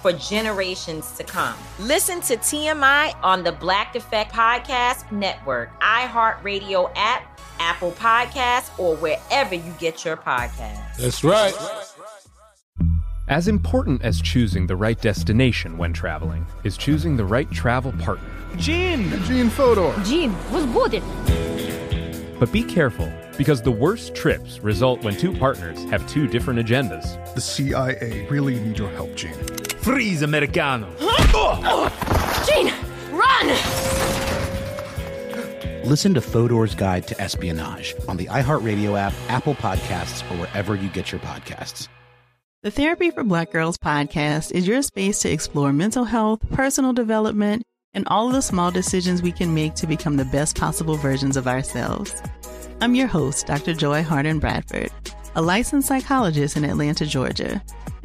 for generations to come. Listen to TMI on the Black Effect Podcast Network, iHeartRadio app, Apple Podcasts, or wherever you get your podcasts. That's right. As important as choosing the right destination when traveling is choosing the right travel partner. Gene! Gene Fodor! Gene, was good. But be careful because the worst trips result when two partners have two different agendas. The CIA really need your help, Gene. Freeze, Americano! Gene, run! Listen to Fodor's Guide to Espionage on the iHeartRadio app, Apple Podcasts, or wherever you get your podcasts. The Therapy for Black Girls podcast is your space to explore mental health, personal development, and all of the small decisions we can make to become the best possible versions of ourselves. I'm your host, Dr. Joy Harden Bradford, a licensed psychologist in Atlanta, Georgia,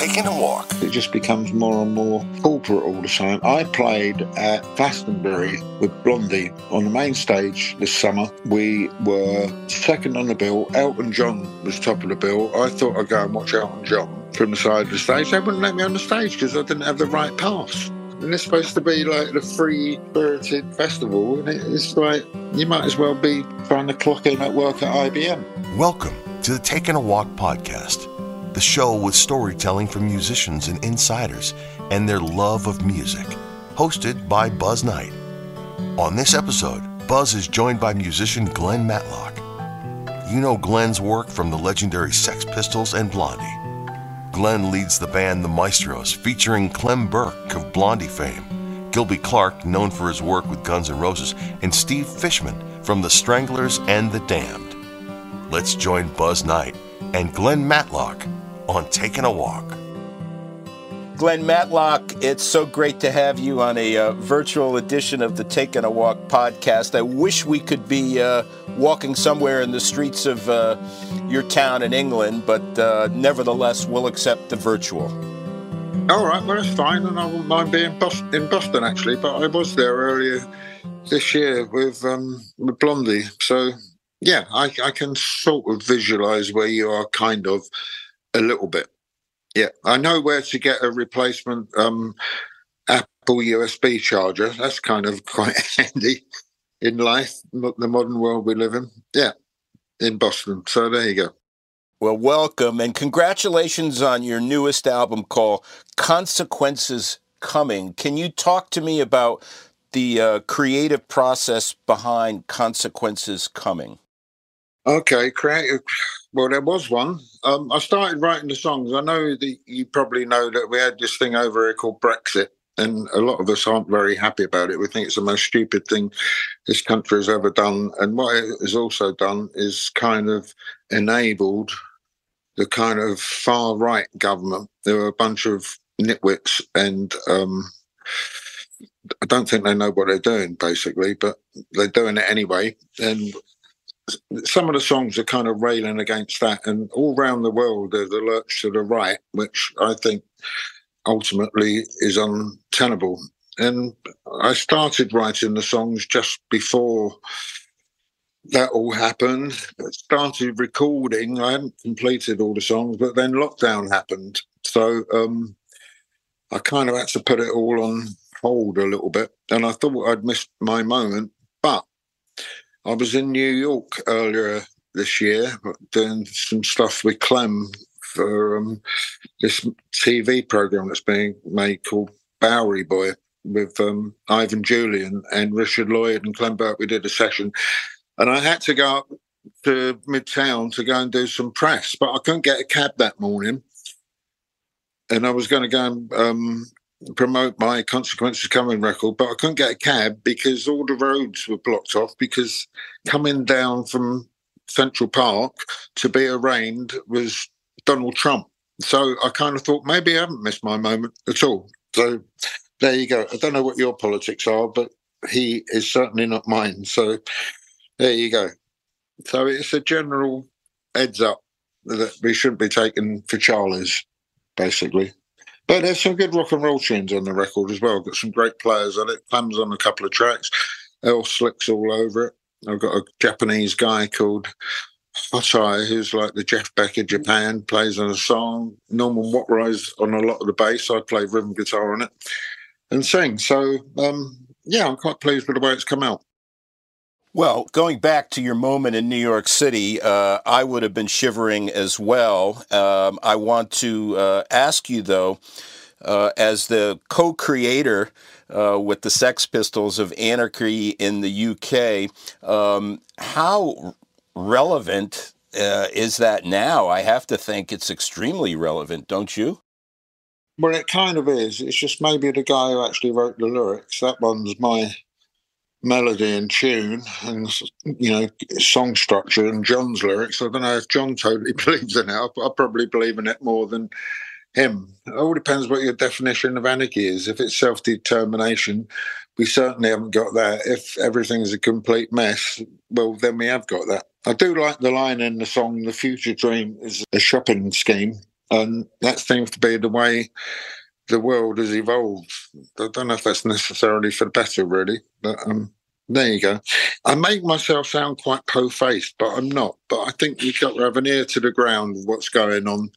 Taking a walk. It just becomes more and more corporate all the time. I played at Glastonbury with Blondie on the main stage this summer. We were second on the bill. Elton John was top of the bill. I thought I'd go and watch Elton John from the side of the stage. They wouldn't let me on the stage because I didn't have the right pass. And it's supposed to be like the free spirited festival, and it's like you might as well be trying to clock in at work at IBM. Welcome to the Taking a Walk podcast, the show with storytelling from musicians and insiders and their love of music, hosted by Buzz Knight. On this episode, Buzz is joined by musician Glen Matlock. You know Glen's work from the legendary Sex Pistols and Blondie. Glen leads the band The Maestros, featuring Clem Burke of Blondie fame, Gilby Clarke, known for his work with Guns N' Roses, and Steve Fishman from The Stranglers and The Damned. Let's join Buzz Knight and Glen Matlock on Taking a Walk. Glen Matlock, it's so great to have you on a uh, virtual edition of the Taking a Walk podcast. I wish we could be uh, walking somewhere in the streets of uh, your town in England, but uh, nevertheless, we'll accept the virtual. All right, well, it's fine, and I wouldn't mind being in Boston actually, but I was there earlier this year with, um, with Blondie. So, yeah, I, I can sort of visualize where you are kind of a little bit. Yeah, I know where to get a replacement um, Apple USB charger. That's kind of quite handy in life, the modern world we live in. Yeah, in Boston. So there you go. Well, welcome and congratulations on your newest album called Consequences Coming. Can you talk to me about the uh, creative process behind Consequences Coming? Okay, creative. Well, there was one. Um, I started writing the songs. I know that you probably know that we had this thing over here called Brexit, and a lot of us aren't very happy about it. We think it's the most stupid thing this country has ever done. And what it has also done is kind of enabled the kind of far right government. There were a bunch of nitwits, and um, I don't think they know what they're doing, basically, but they're doing it anyway. And some of the songs are kind of railing against that, and all around the world there's a lurch to the right, which I think ultimately is untenable. And I started writing the songs just before that all happened. Started recording. I hadn't completed all the songs, but then lockdown happened, so um, I kind of had to put it all on hold a little bit. And I thought I'd missed my moment, but I was in New York earlier this year, doing some stuff with Clem for um, this TV program that's being made called Bowery Boy with um, Ivan Julian and Richard Lloyd and Clem Burke. We did a session, and I had to go up to Midtown to go and do some press, but I couldn't get a cab that morning. And I was going to go and um, promote my Consequences Coming record, but I couldn't get a cab because all the roads were blocked off because coming down from Central Park to be arraigned was Donald Trump. So I kind of thought maybe I haven't missed my moment at all. So there you go. I don't know what your politics are, but he is certainly not mine. So there you go. So it's a general heads up that we shouldn't be taken for Charlies, basically. But there's some good rock and roll tunes on the record as well. Got some great players on it. Clem's on a couple of tracks. Earl Slick's all over it. I've got a Japanese guy called Hotei, who's like the Jeff Beck of Japan, plays on a song. Norman Watt-Roy's on a lot of the bass. I play rhythm guitar on it and sing. So, um, yeah, I'm quite pleased with the way it's come out. Well, going back to your moment in New York City, uh, I would have been shivering as well. Um, I want to uh, ask you, though, uh, as the co creator uh, with the Sex Pistols of Anarchy in the UK, um, how relevant uh, is that now? I have to think it's extremely relevant, don't you? Well, it kind of is. It's just maybe the guy who actually wrote the lyrics. That one's my melody and tune and you know song structure and John's lyrics. I don't know if John totally believes in it. I probably believe in it more than him. It all depends what your definition of anarchy is. If it's self determination, we certainly haven't got that. If everything's a complete mess, well, then we have got that. I do like the line in the song, The Future Dream is a shopping scheme. And that seems to be the way the world has evolved. I don't know if that's necessarily for the better, really, but um, there you go. I make myself sound quite po-faced, but I'm not. But I think you've got to have an ear to the ground of what's going on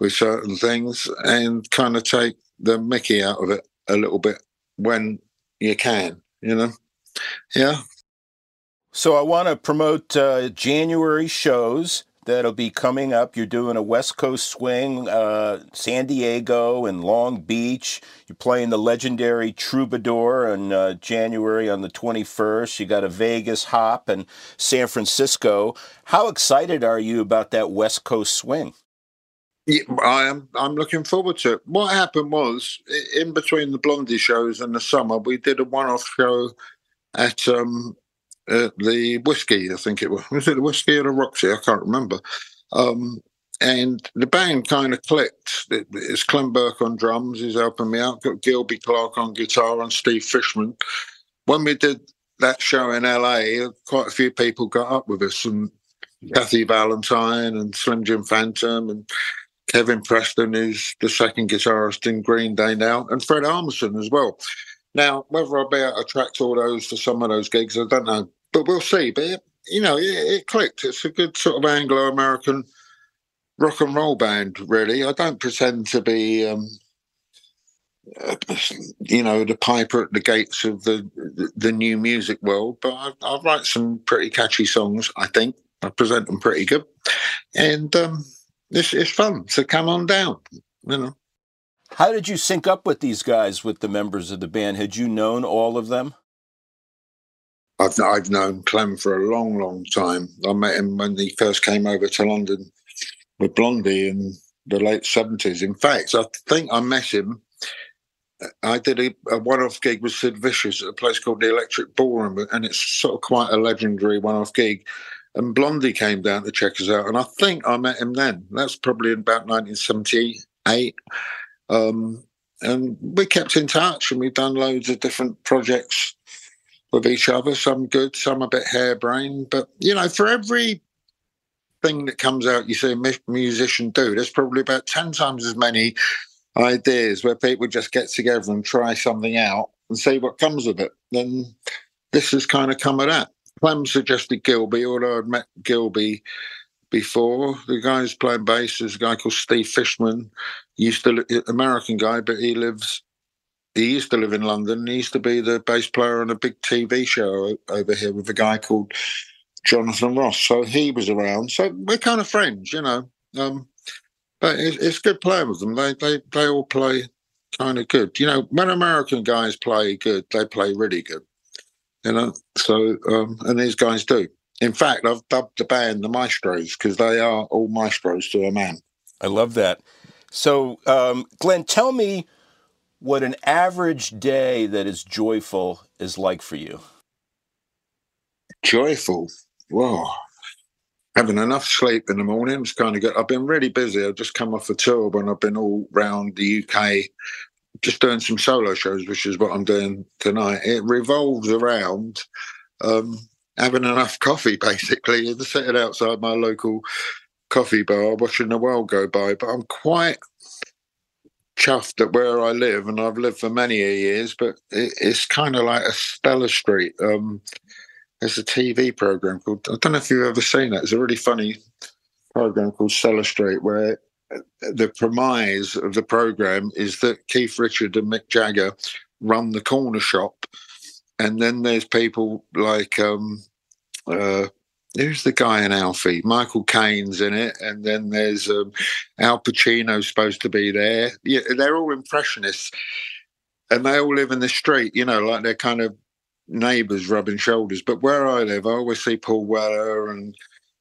with certain things and kind of take the Mickey out of it a little bit when you can, you know? Yeah. So I want to promote uh, January shows that'll be coming up. You're doing a West Coast swing, uh, San Diego and Long Beach. You're playing the legendary Troubadour in uh, January on the 21st. You got a Vegas hop and San Francisco. How excited are you about that West Coast swing? Yeah, I am. I'm looking forward to it. What happened was, in between the Blondie shows in the summer, we did a one-off show at um, at the whiskey. I think it was. Was it the whiskey or the Roxy? I can't remember. Um, and the band kind of clicked. It, it's Clem Burke on drums. He's helping me out. Got Gilby Clarke on guitar and Steve Fishman. When we did that show in LA, quite a few people got up with us, and Kathy Valentine and Slim Jim Phantom and Kevin Preston, who's the second guitarist in Green Day now, and Fred Armisen as well. Now, whether I'll be able to attract all those for some of those gigs, I don't know, but we'll see. But it, you know, it, it clicked. It's a good sort of Anglo-American rock and roll band, really. I don't pretend to be, um, you know, the piper at the gates of the the new music world, but I, I write some pretty catchy songs. I think I present them pretty good, and um, it's it's fun. So come on down, you know. How did you sync up with these guys, with the members of the band? Had you known all of them? I've I've known Clem for a long, long time. I met him when he first came over to London with Blondie in the late seventies. In fact, I think I met him. I did a, a one-off gig with Sid Vicious at a place called the Electric Ballroom, and it's sort of quite a legendary one-off gig. And Blondie came down to check us out, and I think I met him then. That's probably in about 1978. Um, and we kept in touch, and we've done loads of different projects with each other. Some good, some a bit harebrained. But you know, for every thing that comes out, you see a musician do. There's probably about ten times as many ideas where people just get together and try something out and see what comes of it. Then this has kind of come of that. Clem suggested Gilby, although I'd met Gilby before. The guy who's playing bass is a guy called Steve Fishman. He used to look, American guy, but he lives. He used to live in London. He used to be the bass player on a big TV show over here with a guy called Jonathan Ross. So he was around. So we're kind of friends, you know. Um, but it, it's good playing with them. They they they all play kind of good. You know, when American guys play good, they play really good. You know, so um, and these guys do. In fact, I've dubbed the band the Maestros because they are all maestros to a man. I love that. So, um, Glen, tell me what an average day that is joyful is like for you. Joyful. Whoa. Having enough sleep in the morning kind of good. I've been really busy. I've just come off a tour when I've been all round the UK just doing some solo shows, which is what I'm doing tonight. It revolves around um, having enough coffee, basically, and sitting outside my local coffee bar watching the world go by. But I'm quite chuffed at where I live, and I've lived for many years, but it, it's kind of like a Stella Street. Um, there's a TV program called, I don't know if you've ever seen it, it's a really funny program called Stella Street where the premise of the program is that Keith Richard and Mick Jagger run the corner shop, and then there's people like um, uh, who's the guy in Alfie? Michael Caine's in it, and then there's um, Al Pacino supposed to be there. Yeah, they're all impressionists, and they all live in the street. You know, like they're kind of neighbours rubbing shoulders. But where I live, I always see Paul Weller and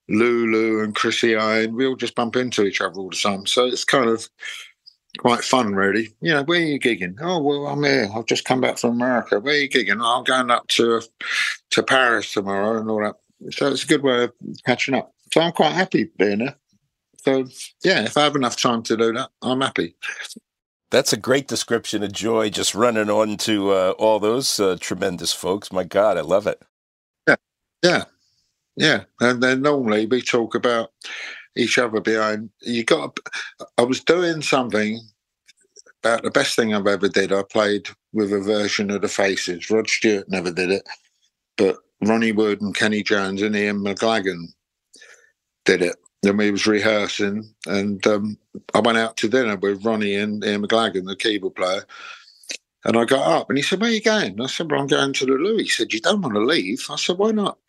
Lulu and Chrissy and we all just bump into each other all the time. So it's kind of quite fun, really. You know, where are you gigging? Oh, well, I'm here. I've just come back from America. Where are you gigging? Oh, I'm going up to to Paris tomorrow and all that. So it's a good way of catching up. So I'm quite happy being there. So yeah, if I have enough time to do that, I'm happy. That's a great description of joy, just running on to uh, all those uh, tremendous folks. My God, I love it. Yeah, yeah. Yeah, and then normally we talk about each other behind. You got. I was doing something about the best thing I've ever did. I played with a version of the Faces. Rod Stewart never did it, but Ronnie Wood and Kenny Jones and Ian McLagan did it. Then we was rehearsing, and um, I went out to dinner with Ronnie and Ian McLagan, the keyboard player, and I got up and he said, Where you going? I said, Well, I'm going to the loo. He said, You don't want to leave? I said, Why not?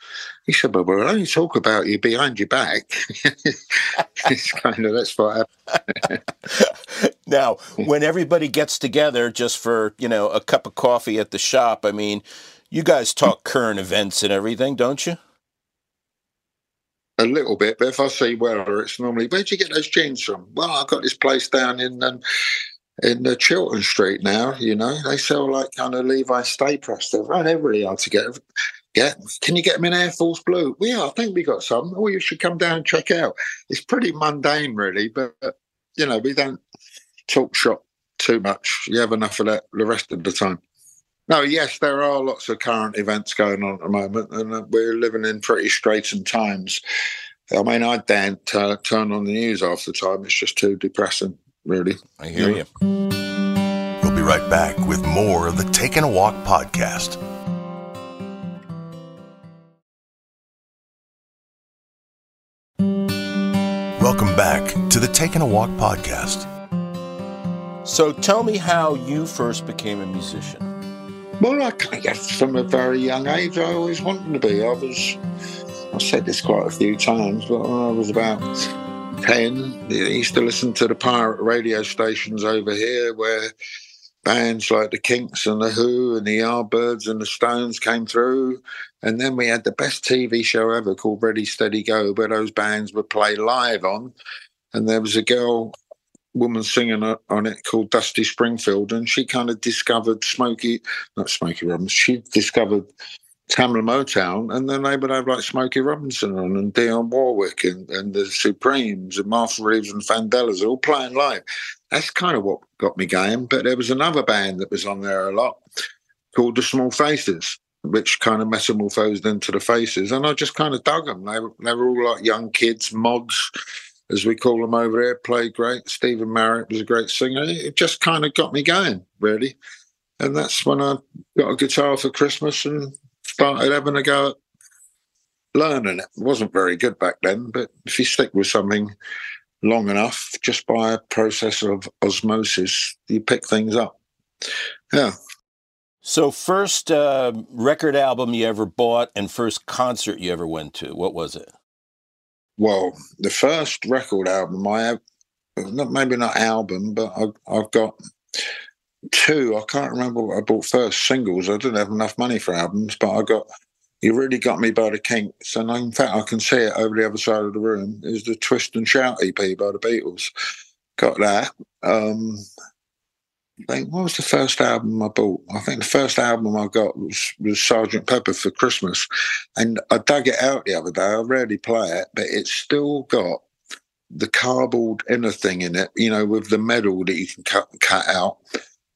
He said, Well, we'll only talk about you behind your back. it's kind of that's what happened. now, when everybody gets together just for, you know, a cup of coffee at the shop, I mean, you guys talk current events and everything, don't you? A little bit, but if I see where it's normally, where'd you get those jeans from? Well, I've got this place down in um, in the Chiltern Street now. You know, they sell like kind of Levi Sta-Prest stuff. Oh, they're really hard to get. Get? Can you get them in Air Force Blue? Yeah, I think we got some. Oh, you should come down and check out. It's pretty mundane, really, but you know, we don't talk shop too much. You have enough of that the rest of the time. No, yes, there are lots of current events going on at the moment, and uh, we're living in pretty straitened times. I mean, I daren't uh, turn on the news half the time. It's just too depressing really. I hear you. We'll be right back with more of the Taking a Walk podcast. Welcome back to the Taking a Walk podcast. So tell me how you first became a musician. Well, I guess from a very young age, I always wanted to be. I was, I've said this quite a few times, but when I was about 10. I used to listen to the pirate radio stations over here where bands like the Kinks and the Who and the Yardbirds and the Stones came through. And then we had the best TV show ever called Ready Steady Go, where those bands would play live on. And there was a girl, woman singing on it called Dusty Springfield, and she kind of discovered Smokey, not Smokey Robinson, she discovered Tamla Motown, and then they would have like Smokey Robinson on and Dionne Warwick and, and the Supremes and Martha Reeves and Vandellas all playing live. That's kind of what got me going. But there was another band that was on there a lot called the Small Faces, which kind of metamorphosed into the Faces, and I just kind of dug them. They, they were all like young kids, mods, as we call them over there. Played great. Stephen Marriott was a great singer. It just kind of got me going, really. And that's when I got a guitar for Christmas and started having a go at learning it. It wasn't very good back then, but if you stick with something long enough, just by a process of osmosis, you pick things up. Yeah. So, first uh, record album you ever bought and first concert you ever went to, what was it? Well, the first record album I have, not maybe not album, but I, I've got two. I can't remember what I bought first. Singles. I didn't have enough money for albums, but I got. You really got me by the kinks, and in fact, I can see it over the other side of the room. Is the Twist and Shout EP by the Beatles? Got that. Um, I think what was the first album I bought? I think the first album I got was, was Sergeant Pepper for Christmas, and I dug it out the other day. I rarely play it, but it's still got the cardboard inner thing in it, you know, with the medal that you can cut cut out,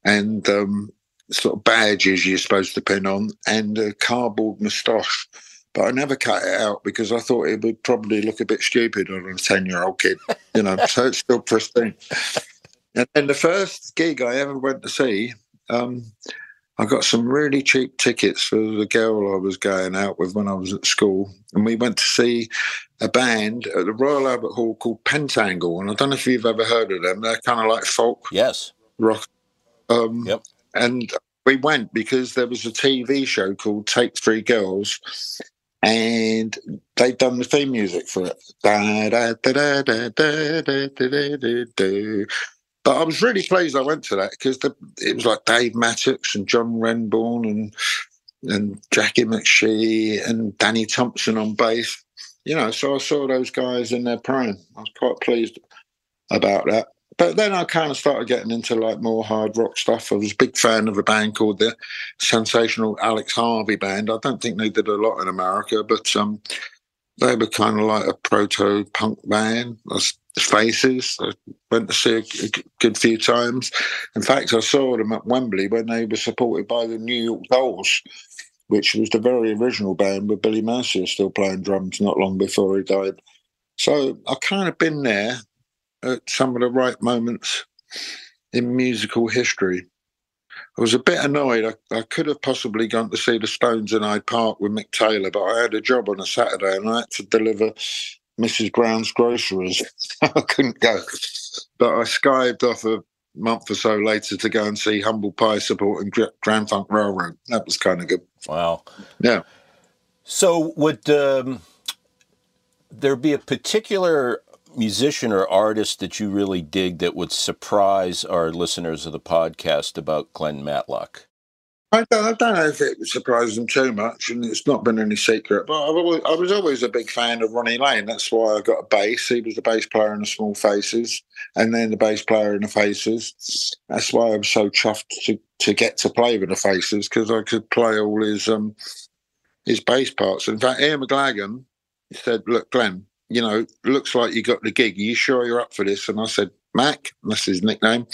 and um, sort of badges you're supposed to pin on, and a cardboard moustache. But I never cut it out because I thought it would probably look a bit stupid on a ten-year-old kid, you know. so it's still pristine. And then the first gig I ever went to see, um, I got some really cheap tickets for the girl I was going out with when I was at school. And we went to see a band at the Royal Albert Hall called Pentangle. And I don't know if you've ever heard of them. They're kind of like folk. Yes. Rock. Um, yep. And we went because there was a TV show called Take Three Girls. And they'd done the theme music for it. Da, da, da, But I was really pleased I went to that because it was like Dave Mattox and John Renbourn and and Jacqui McShee and Danny Thompson on bass. You know, so I saw those guys in their prime. I was quite pleased about that. But then I kind of started getting into like more hard rock stuff. I was a big fan of a band called the Sensational Alex Harvey Band. I don't think they did a lot in America, but um, they were kind of like a proto punk band. The faces. I went to see a, a good few times. In fact, I saw them at Wembley when they were supported by the New York Dolls, which was the very original band with Billy Murcia still playing drums not long before he died. So I kind of been there at some of the right moments in musical history. I was a bit annoyed. I, I, could have possibly gone to see the Stones in Hyde Park with Mick Taylor, but I had a job on a Saturday and I had to deliver Mrs. Brown's groceries. I couldn't go. But I skived off a month or so later to go and see Humble Pie supporting Grand Funk Railroad. That was kind of good. Wow. Yeah. So would um, there be a particular musician or artist that you really dig that would surprise our listeners of the podcast about Glen Matlock? I don't, I don't know if it surprised them too much, and it's not been any secret. But always, i was always a big fan of Ronnie Lane. That's why I got a bass. He was the bass player in the Small Faces, and then the bass player in the Faces. That's why I'm so chuffed to, to get to play with the Faces because I could play all his um his bass parts. In fact, Ian McLagan said, "Look, Glen, you know, looks like you got the gig. Are you sure you're up for this?" And I said, "Mac, that's his nickname."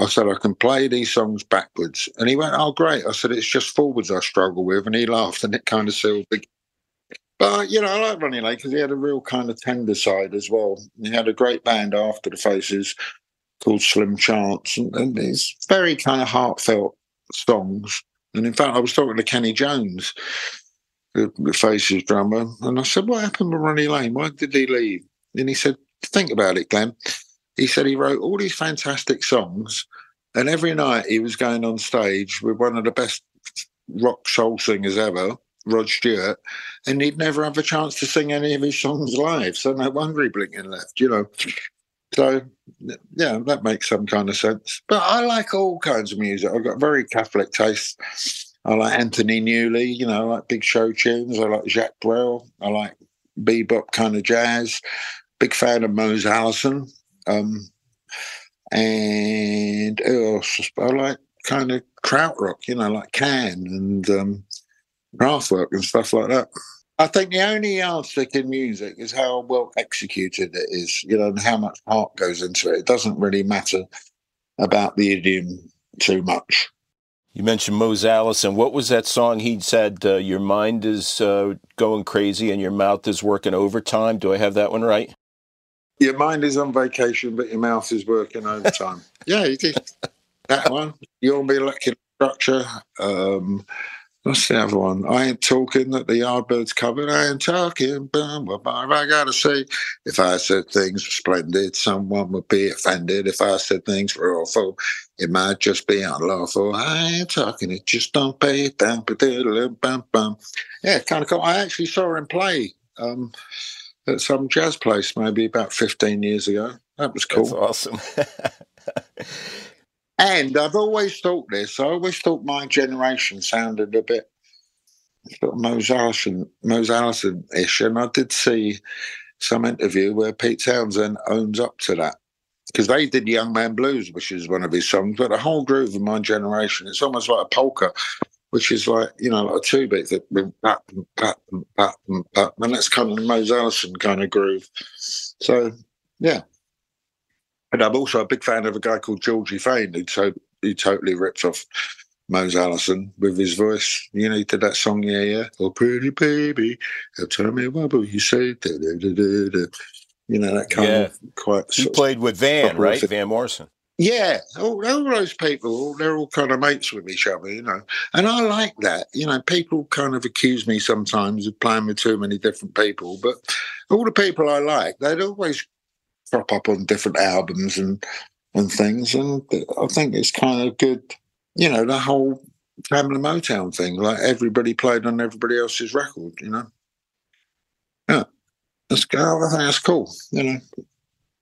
I said, I can play these songs backwards. And he went, Oh, great. I said, It's just forwards I struggle with. And he laughed and it kind of sealed the. But, you know, I like Ronnie Lane because he had a real kind of tender side as well. He had a great band after the Faces called Slim Chance. And, and very kind of heartfelt songs. And in fact, I was talking to Kenny Jones, the, Faces drummer, and I said, What happened to Ronnie Lane? Why did he leave? And he said, Think about it, Glen he said he wrote all these fantastic songs, and every night he was going on stage with one of the best rock soul singers ever, Rod Stewart, and he'd never have a chance to sing any of his songs live. So no wonder he blinked and left, you know. So yeah, that makes some kind of sense. But I like all kinds of music. I've got very Catholic taste. I like Anthony Newley, you know, I like big show tunes. I like Jacques Brel. I like bebop kind of jazz. Big fan of Mose Allison. Um, and else? I like kind of krautrock, you know, like Can and um, Kraftwerk and stuff like that. I think the only yardstick in music is how well executed it is, you know, and how much heart goes into it. It doesn't really matter about the idiom too much. You mentioned Mose Allison. What was that song he said? Uh, your mind is uh, going crazy and your mouth is working overtime. Do I have that one right? Your mind is on vacation, but your mouth is working overtime. yeah, you did that one. You'll be looking structure. Um, What's the other one? I ain't talking that the Yardbirds covered. I ain't talking. Bum. I gotta say, if I said things were splendid, someone would be offended. If I said things were awful, it might just be unlawful. I ain't talking. It just don't pay. Bum, bum, bum. Yeah, kind of cool. I actually saw him play um, at some jazz place maybe about 15 years ago. That was cool. That's awesome. And I've always thought this. I always thought my generation sounded a bit sort of Mose Allison-ish, and I did see some interview where Pete Townshend owns up to that because they did Young Man Blues, which is one of his songs. But the whole groove of my generation, it's almost like a polka, which is like you know like a two beat that and that's kind of Mose Allison kind of groove. So yeah, and I'm also a big fan of a guy called Georgie Fame, who, to- who totally ripped off Mose Allison with his voice. You know, he did that song, Yeah, Yeah. Oh, pretty baby, tell me what you say. Da, da, da, you know, that kind yeah. of quite. He played with Van, right? Van Morrison. Yeah, all, all those people, they're all kind of mates with each other, you know. And I like that. You know, people kind of accuse me sometimes of playing with too many different people, but all the people I like, they'd always crop up on different albums and and things. And I think it's kind of good, you know, the whole family Motown thing. Like everybody played on everybody else's record, you know. Yeah, that's I think that's cool, you know.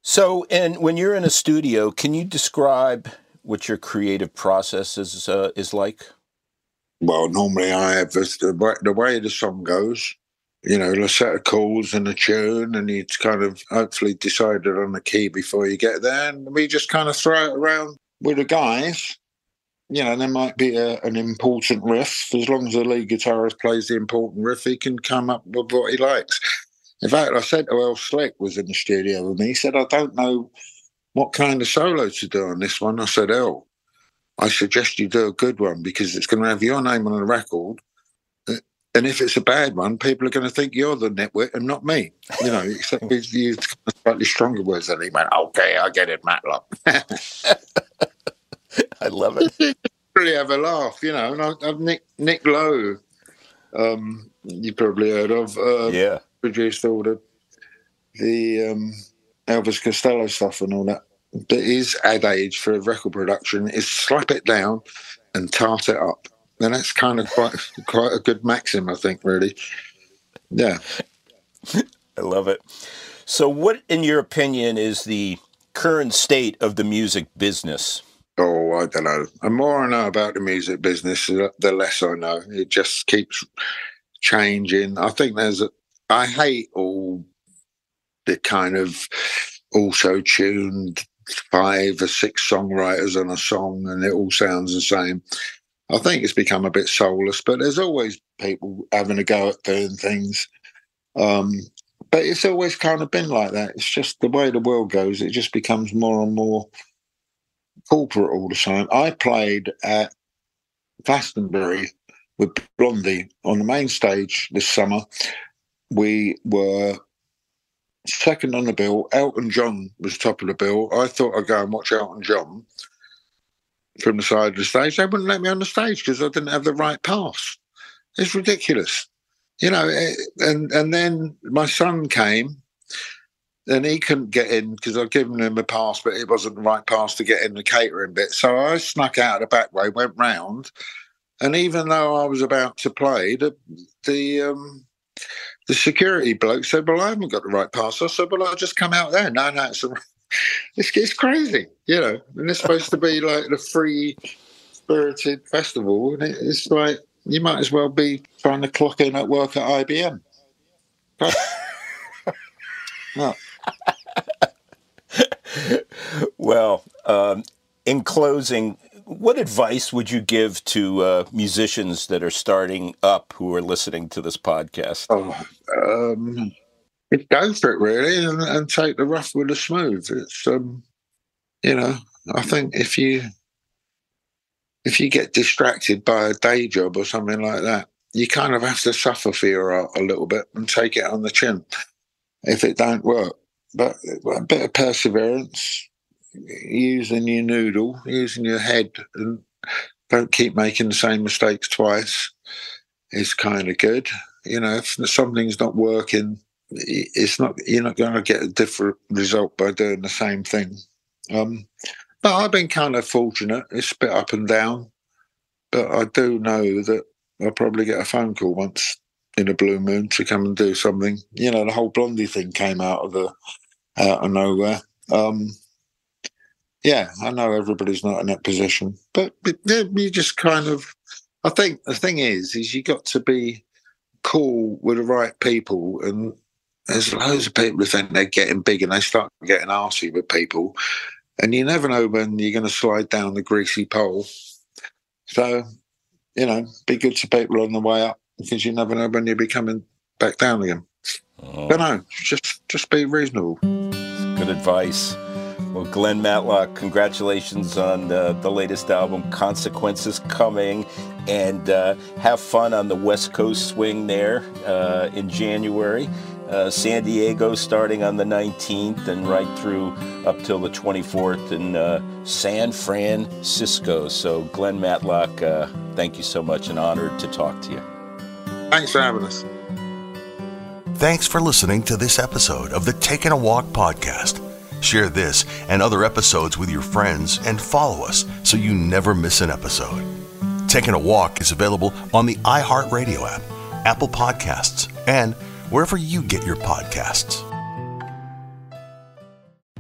So, and when you're in a studio, can you describe what your creative process is uh, is like? Well, normally I have this, the, way, the way the song goes you know, a set of chords and a tune, and you kind of hopefully decided on the key before you get there. And we just kind of throw it around with the guys. You know, there might be a, an important riff. As long as the lead guitarist plays the important riff, he can come up with what he likes. In fact, I said to Earl Slick was in the studio with me. He said, "I don't know what kind of solo to do on this one." I said, "El, I suggest you do a good one because it's going to have your name on the record." And if it's a bad one, people are going to think you're the network and not me. You know, except we've used slightly stronger words than he went, okay, I get it, Matlock. I love it. really have a laugh, you know. And I, I've Nick, Nick Lowe, um, you probably heard of. Uh, yeah. Produced all the, the um, Elvis Costello stuff and all that. But his adage for record production is slap it down and tart it up and that's kind of quite quite a good maxim, I think. Really, yeah. I love it. So, what, in your opinion, is the current state of the music business? Oh, I don't know. The more I know about the music business, the less I know. It just keeps changing. I think there's a. I hate all the kind of also tuned five or six songwriters on a song, and it all sounds the same. I think it's become a bit soulless, but there's always people having a go at doing things. Um, but it's always kind of been like that. It's just the way the world goes. It just becomes more and more corporate all the time. I played at Glastonbury with Blondie on the main stage this summer. We were second on the bill. Elton John was top of the bill. I thought I'd go and watch Elton John from the side of the stage. They wouldn't let me on the stage because I didn't have the right pass. It's ridiculous, you know. And and then my son came, and he couldn't get in because I'd given him a pass, but it wasn't the right pass to get in the catering bit. So I snuck out the back way, went round, and even though I was about to play, the the um, the security bloke said, "Well, I haven't got the right pass." I said, "Well, I'll just come out there." No, no, it's a it's, it's crazy, you know. And it's supposed to be like the free spirited festival, and it's like you might as well be trying to clock in at work at IBM. no. well, um, in closing, what advice would you give to uh, musicians that are starting up who are listening to this podcast? Oh, um, go for it really and, and, take the rough with the smooth. It's um, you know, I think if you if you get distracted by a day job or something like that, you kind of have to suffer for your art a little bit and take it on the chin if it don't work. But a bit of perseverance, using your noodle, using your head, and don't keep making the same mistakes twice is kind of good. You know, if something's not working, it's not you're not going to get a different result by doing the same thing. Um, but I've been kind of fortunate. It's a bit up and down, but I do know that I'll probably get a phone call once in a blue moon to come and do something. You know, the whole Blondie thing came out of the out of nowhere. Um, yeah, I know everybody's not in that position, but, but you just kind of. I think the thing is, is you got to be cool with the right people, and there's loads of people who think they're getting big and they start getting arsy with people, and you never know when you're going to slide down the greasy pole. So, you know, be good to people on the way up because you never know when you'll be coming back down again. Oh. But no, just just be reasonable. Good advice. Well, Glen Matlock, congratulations on uh, the latest album, Consequences Coming, and uh, have fun on the West Coast swing there uh, in January. Uh, San Diego starting on the 19th and right through up till the 24th in uh, San Francisco. So, Glen Matlock, uh, thank you so much and honored to talk to you. Thanks for having us. Thanks for listening to this episode of the Taking a Walk podcast. Share this and other episodes with your friends and follow us so you never miss an episode. Taking a Walk is available on the iHeartRadio app, Apple Podcasts, and wherever you get your podcasts.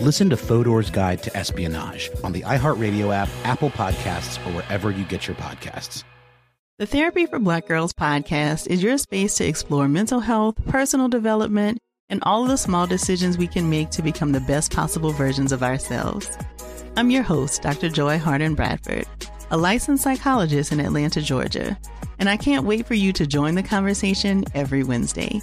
Listen to Fodor's Guide to Espionage on the iHeartRadio app, Apple Podcasts, or wherever you get your podcasts. The Therapy for Black Girls podcast is your space to explore mental health, personal development, and all of the small decisions we can make to become the best possible versions of ourselves. I'm your host, Dr. Joy Harden Bradford, a licensed psychologist in Atlanta, Georgia, and I can't wait for you to join the conversation every Wednesday.